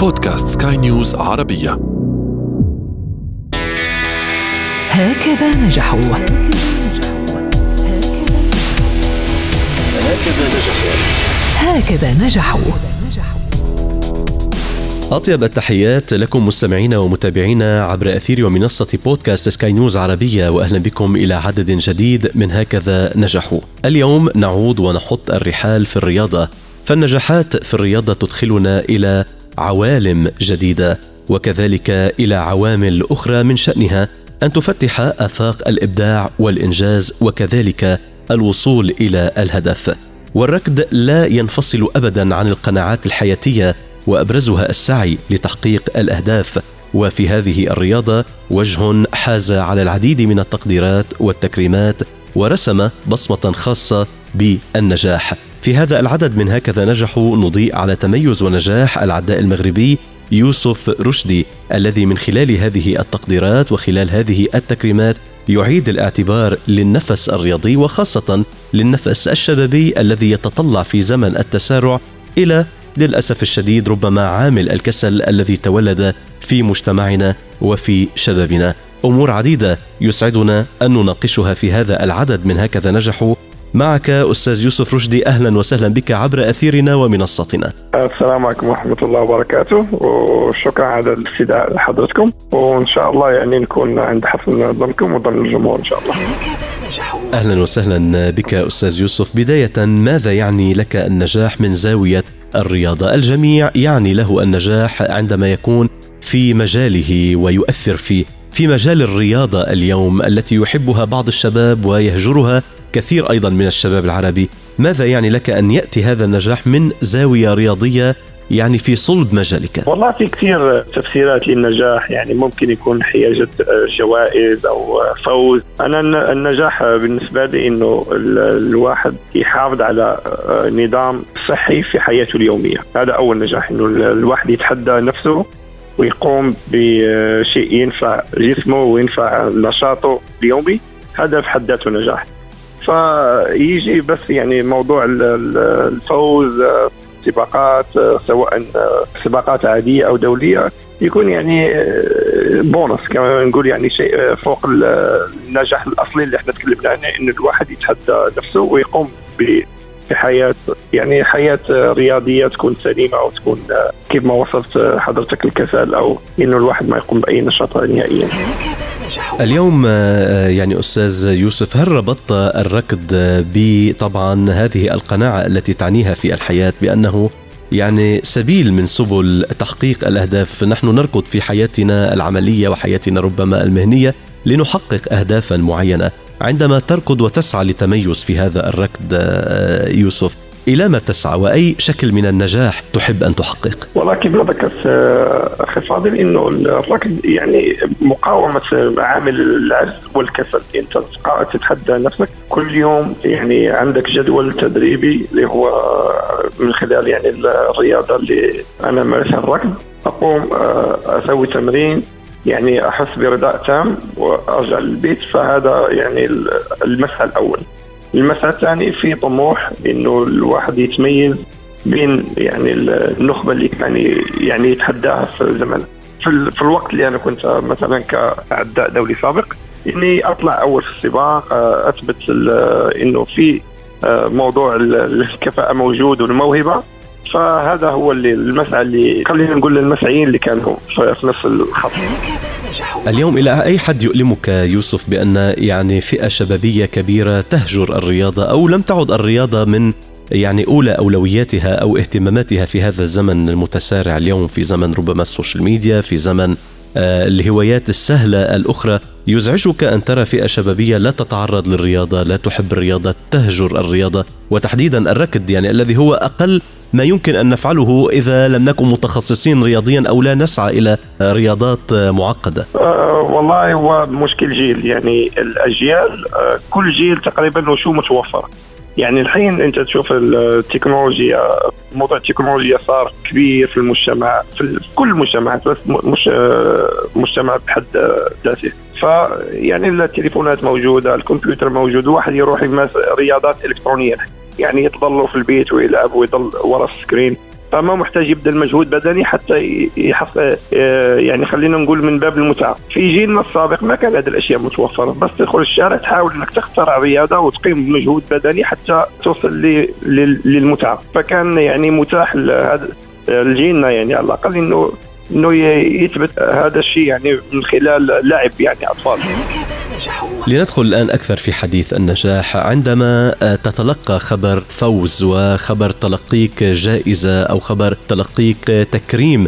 بودكاست سكاي نيوز عربية. هكذا نجحوا. هكذا نجحوا. أطيب التحيات لكم مستمعينا ومتابعينا عبر أثير ومنصة بودكاست سكاي نيوز عربية وأهلا بكم إلى عدد جديد من هكذا نجحوا. اليوم نعود ونحط الرحال في الرياضة. فالنجاحات في الرياضة تدخلنا إلى عوالم جديدة. وكذلك إلى عوامل أخرى من شأنها أن تفتح آفاق الإبداع والإنجاز وكذلك الوصول إلى الهدف. والركض لا ينفصل ابدا عن القناعات الحياتية وأبرزها السعي لتحقيق الأهداف. وفي هذه الرياضة وجه حاز على العديد من التقديرات والتكريمات ورسم بصمة خاصة بالنجاح. في هذا العدد من هكذا نجحوا نضيء على تميز ونجاح العداء المغربي يوسف رشدي الذي من خلال هذه التقديرات وخلال هذه التكريمات يعيد الاعتبار للنفس الرياضي وخاصة للنفس الشبابي الذي يتطلع في زمن التسارع إلى للأسف الشديد ربما عامل الكسل الذي تولد في مجتمعنا وفي شبابنا. أمور عديدة يسعدنا أن نناقشها في هذا العدد من هكذا نجحوا معك أستاذ يوسف رشدي أهلا وسهلا بك عبر أثيرنا ومنصتنا. السلام عليكم ورحمة الله وبركاته وشكرا على الاستدعاء لحضرتكم وإن شاء الله يعني نكون عند حسن ظنكم وظن الجمهور إن شاء الله. أهلا وسهلا بك أستاذ يوسف بداية ماذا يعني لك النجاح من زاوية الرياضة؟ الجميع يعني له النجاح عندما يكون في مجاله ويؤثر فيه في مجال الرياضة اليوم التي يحبها بعض الشباب ويهجرها كثير أيضا من الشباب العربي، ماذا يعني لك أن يأتي هذا النجاح من زاوية رياضية يعني في صلب مجالك؟ والله في كثير تفسيرات للنجاح يعني ممكن يكون حيازة جوائز أو فوز، أنا النجاح بالنسبة لي إنه الواحد يحافظ على نظام صحي في حياته اليومية، هذا أول نجاح إنه الواحد يتحدى نفسه ويقوم بشيء ينفع جسمه وينفع نشاطه اليومي. هذا في حد ذاته نجاح. فيجي بس يعني موضوع الفوز سباقات سواء سباقات عادية أو دولية يكون يعني بونص كما نقول يعني شيء فوق النجاح الأصلي اللي إحنا تكلمنا عنه انه الواحد يتحدى نفسه ويقوم في حياة يعني حياة رياضية تكون سليمة أو تكون كيف ما وصفت حضرتك الكسل أو إنه الواحد ما يقوم بأي نشاط نهائيا. اليوم يعني أستاذ يوسف هل ربطت الركض بطبعا هذه القناعة التي تعنيها في الحياة بأنه يعني سبيل من سبل تحقيق الأهداف؟ نحن نركض في حياتنا العملية وحياتنا ربما المهنية لنحقق اهدافا معينة. عندما تركض وتسعى لتميز في هذا الركض يوسف إلى ما تسعى وأي شكل من النجاح تحب أن تحقق؟ والله كيف ما ذكرت أخي فاضل إنه الركض يعني مقاومة عامل العجز والكسل أنت تتحدى نفسك كل يوم يعني عندك جدول تدريبي اللي هو من خلال يعني الرياضة اللي أنا مارسها الركض أقوم أسوي تمرين يعني أحس برضاء تام وأرجع للبيت فهذا يعني المسألة الأول. المسألة الثانية في طموح إنه الواحد يتميز بين يعني النخبة اللي كان يعني يتحداها في زمن في, في الوقت اللي أنا كنت مثلا كعداء دولي سابق إني أطلع أول في السباق أثبت إنه في موضوع الكفاءة موجود والموهبة. فهذا هو اللي المسعى اللي خلينا نقول للمسعيين اللي كانوا في نفس الخط. اليوم إلى أي حد يؤلمك يوسف بأن يعني فئة شبابية كبيرة تهجر الرياضة أو لم تعد الرياضة من يعني أولى أولوياتها أو اهتماماتها في هذا الزمن المتسارع اليوم في زمن ربما ال social media في زمن آه الهوايات السهلة الأخرى. يزعجك أن ترى فئة شبابية لا تتعرض للرياضة لا تحب الرياضة تهجر الرياضة. وتحديدا الركض يعني الذي هو أقل ما يمكن أن نفعله إذا لم نكن متخصصين رياضيا أو لا نسعى إلى رياضات معقدة؟ أه والله هو مشكل جيل. يعني الأجيال أه كل جيل تقريبا وشو متوفر. يعني الحين أنت تشوف التكنولوجيا موضوع التكنولوجيا صار كبير في المجتمع في كل المجتمعات بس مش مجتمع بحد ذاته. فيعني التليفونات موجودة الكمبيوتر موجود الواحد يروح يمارس رياضات إلكترونية. يعني يتظلوا في البيت ويلعب ويضل ورا السكرين. فما محتاج يبذل مجهود بدني حتى يحصل يعني خلينا نقول من باب المتعة. في جيلنا السابق ما كان هذه الأشياء متوفرة. بس تدخل الشارع تحاول إنك تخترع رياضة وتقيم مجهود بدني حتى توصل للمتعة. فكان يعني متاح الجيلنا يعني على الأقل إنه إنه يثبت هذا الشيء يعني من خلال لعب يعني أطفال. لندخل الآن أكثر في حديث النجاح. عندما تتلقى خبر فوز وخبر تلقيك جائزة أو خبر تلقيك تكريم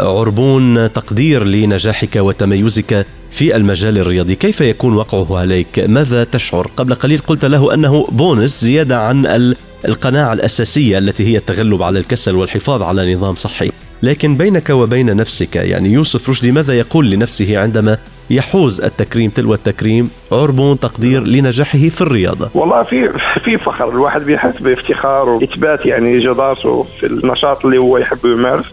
عربون تقدير لنجاحك وتميزك في المجال الرياضي. كيف يكون وقعه عليك؟ ماذا تشعر؟ قبل قليل قلت له أنه بونس زيادة عن القناعة الأساسية التي هي التغلب على الكسل والحفاظ على نظام صحي. لكن بينك وبين نفسك يعني يوسف رشدي ماذا يقول لنفسه عندما يحوز التكريم تلو التكريم عربون تقدير لنجاحه في الرياضة؟ والله في في فخر. الواحد بيحس بافتخار وإثبات يعني جدارته في النشاط اللي هو يحب يمارس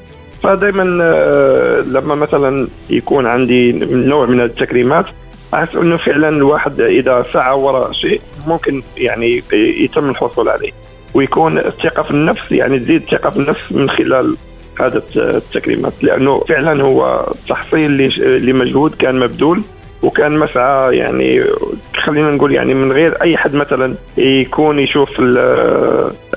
فدائما آه، لما مثلا يكون عندي نوع من التكريمات أحس إنه فعلا الواحد إذا سعى وراء شيء ممكن يعني يتم الحصول عليه. ويكون الثقة في النفس يعني تزيد الثقه في النفس من خلال هذا التكريمات. لأنه فعلا هو تحصيل لمجهود كان مبذول. وكان مسعى يعني خلينا نقول يعني من غير أي حد مثلا يكون يشوف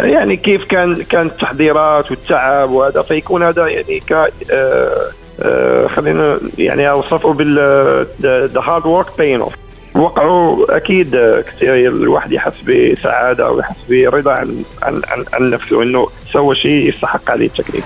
يعني كيف كان كانت التحضيرات والتعب وهذا فيكون هذا يعني ك آه، آه، خلينا يعني أوصفه بال the hard work paying off وقعوا أكيد كثير الواحد يحس بسعادة ويحس برضا عن عن عن, عن نفسه إنه سوى شيء يستحق عليه التكريم.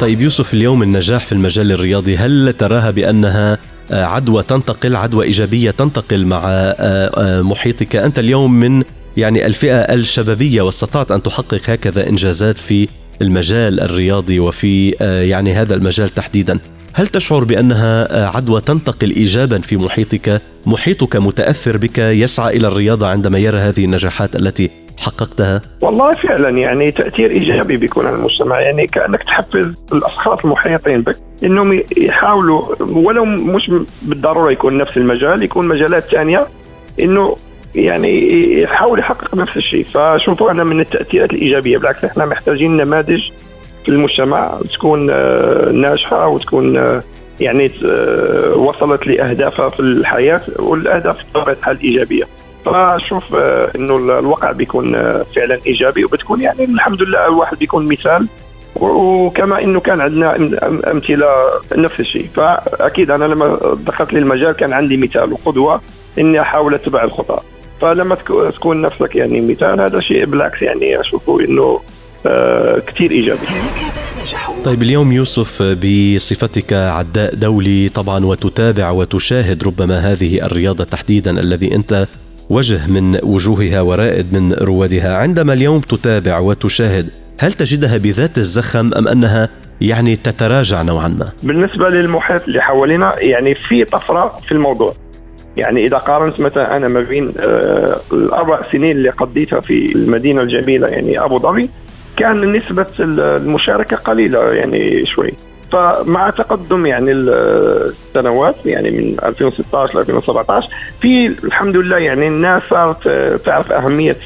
طيب يوسف اليوم النجاح في المجال الرياضي هل تراها بأنها عدوى تنتقل عدوى إيجابية تنتقل مع آه، آه، محيطك. أنت اليوم من يعني الفئة الشبابية واستطعت أن تحقق هكذا إنجازات في المجال الرياضي وفي يعني هذا المجال تحديدا. هل تشعر بأنها عدوى تنتقل ايجابا في محيطك؟ محيطك متأثر بك يسعى إلى الرياضة عندما يرى هذه النجاحات التي حققتها؟ والله فعلا يعني تأثير إيجابي بيكون على المجتمع يعني كأنك تحفز الأشخاص المحيطين بك إنهم يحاولوا ولو مش بالضرورة يكون نفس المجال يكون مجالات ثانية إنه يعني يحاول يحقق نفس الشيء فشوفوا أنا من التأثيرات الإيجابية بالعكس إحنا محتاجين نماذج في المجتمع تكون آه، ناجحة وتكون آه، يعني آه، وصلت لأهدافها في الحياة والأهداف بطبيعة الحال ايجابيه. فشوف إنه الواقع بيكون فعلا إيجابي وبتكون يعني الحمد لله الواحد بيكون مثال وكما إنه كان عندنا أمثلة نفس الشيء. فأكيد أنا لما دخلت للمجال كان عندي مثال وقدوة إني أحاول أتبع الخطى فلما تكون نفسك يعني مثال هذا شيء بالعكس يعني أشوفه إنه آه، كثير إيجابي. طيب اليوم يوسف بصفتك عداء دولي طبعا وتتابع وتشاهد ربما هذه الرياضة تحديدا الذي أنت وجه من وجوهها ورائد من روادها. عندما اليوم تتابع وتشاهد هل تجدها بذات الزخم أم أنها يعني تتراجع نوعا ما؟ بالنسبة للمحيط اللي حوالينا يعني في طفرة في الموضوع. يعني إذا قارنت مثلا أنا ما بين آه الأربع سنين اللي قضيتها في المدينة الجميلة يعني أبو ظبي كان نسبة المشاركة قليلة يعني شوي. فمع تقدم يعني السنوات يعني من 2016 ل 2017 في الحمد لله يعني الناس صارت تعرف أهمية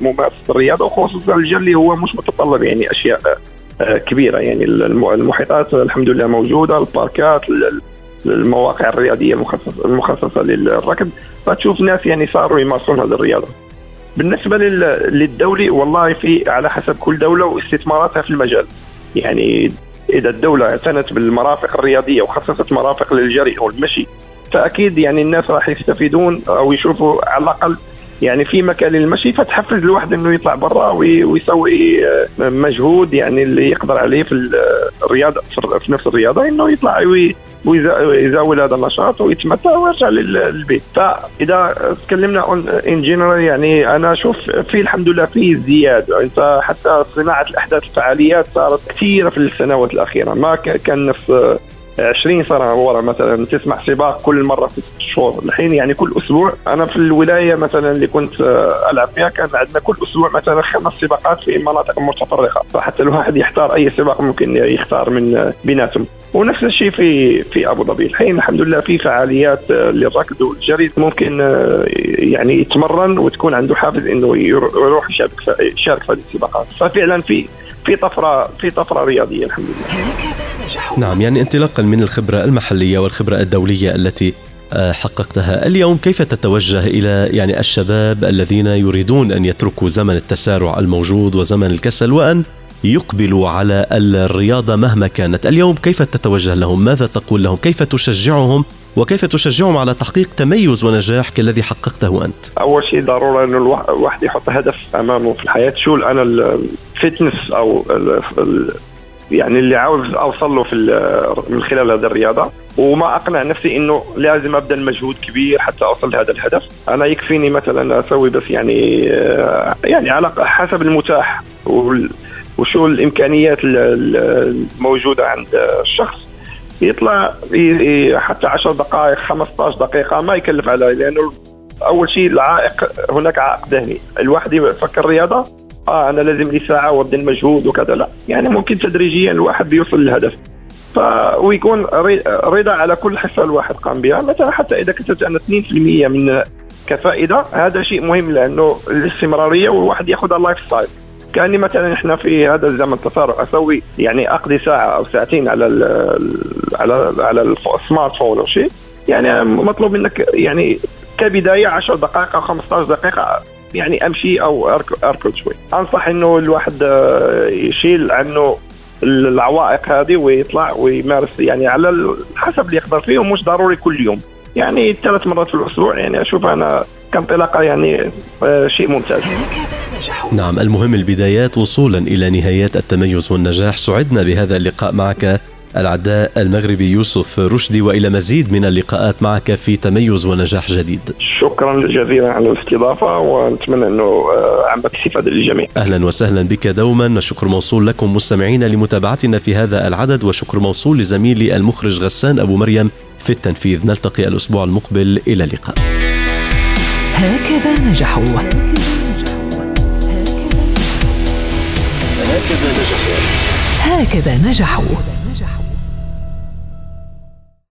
ممارسة الرياضة وخصوصا الجري هو مش متطلب يعني أشياء كبيرة. يعني المحيطات الحمد لله موجودة الباركات المواقع الرياضية المخصصه للركض. فتشوف ناس يعني صاروا يمارسون هذه الرياضة. بالنسبة للدولي والله في على حسب كل دولة واستثماراتها في المجال. يعني إذا الدولة اعتنت بالمرافق الرياضية وخصصت مرافق للجري أو المشي فأكيد يعني الناس راح يستفيدون أو يشوفوا على الأقل يعني في مكان للمشي فتحفز الواحد إنه يطلع برا ويسوي آه، مجهود يعني اللي يقدر عليه في الرياضة في نفس الرياضة إنه يطلع ويزاول هذا النشاط ويتمتع ويرجع للبيت. فإذا تكلمنا ان جنرال يعني أنا أشوف في الحمد لله في زياده انت حتى صناعة الأحداث الفعاليات صارت كثيرة في السنوات الأخيرة. ما كان نفس 20 سنة ورا مثلا تسمع سباق كل مرة في ست شهور الحين يعني كل أسبوع أنا في الولاية مثلا اللي كنت آه، ألعب فيها كان عندنا كل أسبوع مثلا خمس سباقات في مناطق متفرقه فحتى الواحد يختار أي سباق ممكن يختار من آه، بيناتهم. ونفس الشيء في في أبو ظبي. الحين الحمد لله في فعاليات آه، للركض والجري ممكن يعني يتمرن وتكون عنده حافز إنه يروح يشارك في السباقات. ففعلا في في طفرة في طفرة رياضية الحمد لله. نعم يعني انطلاقا من الخبرة المحلية والخبرة الدولية التي آه، حققتها اليوم كيف تتوجه إلى يعني الشباب الذين يريدون أن يتركوا زمن التسارع الموجود وزمن الكسل وأن يقبلوا على الرياضة مهما كانت؟ اليوم كيف تتوجه لهم؟ ماذا تقول لهم؟ كيف تشجعهم وكيف تشجعهم على تحقيق تميز ونجاح كالذي حققته أنت؟ أول شيء ضروري إنه الواحد يحط هدف أمامه في الحياة. شو أنا الفتنس أو يعني اللي عاوز أوصل له في من خلال هذه الرياضة. وما أقنع نفسي إنه لازم ابذل مجهود كبير حتى أوصل لهذا الهدف. أنا يكفيني مثلا أسوي بس يعني يعني على حسب المتاح وشو الإمكانيات الموجودة عند الشخص. يطلع حتى 10 دقائق 15 دقيقة ما يكلف عليه لأنه أول شيء العائق هناك عائق ذهني. الواحد يفكر رياضة آه أنا لازم لي ساعة وابذل مجهود وكذا لا. يعني ممكن تدريجيا الواحد بيوصل للهدف. ف ويكون رضا على كل حصة الواحد قام بها. مثلا حتى إذا كتبت أنا 2% من كفائدة هذا شيء مهم لأنه الاستمرارية والواحد ياخذ ال lifestyle كأني مثلا إحنا في هذا الزمن التسارع أسوي يعني أقضي ساعة أو ساعتين على على على ال smartphone أو شيء. يعني مطلوب منك يعني كبداية 10 دقائق أو 15 دقيقة يعني أمشي أو أركض شوي. أنصح إنه الواحد آه، يشيل عنه العوائق هذه ويطلع ويمارس. يعني على حسب اللي يقدر فيه ومش ضروري كل يوم. يعني ثلاث مرات في الأسبوع يعني أشوف أنا كانطلاقة يعني آه، شيء ممتاز. نعم المهم البدايات وصولا إلى نهايات التميز والنجاح. سعدنا بهذا اللقاء معك. العداء المغربي يوسف رشدي وإلى مزيد من اللقاءات معك في تميز ونجاح جديد. شكرا جزيلا على الاستضافة ونتمنى أنه عمك استفاده للجميع. أهلا وسهلا بك دوما الشكر موصول لكم مستمعينا لمتابعتنا في هذا العدد وشكر موصول لزميلي المخرج غسان أبو مريم في التنفيذ نلتقي الأسبوع المقبل إلى اللقاء. هكذا نجحوا هكذا نجحوا هكذا نجحوا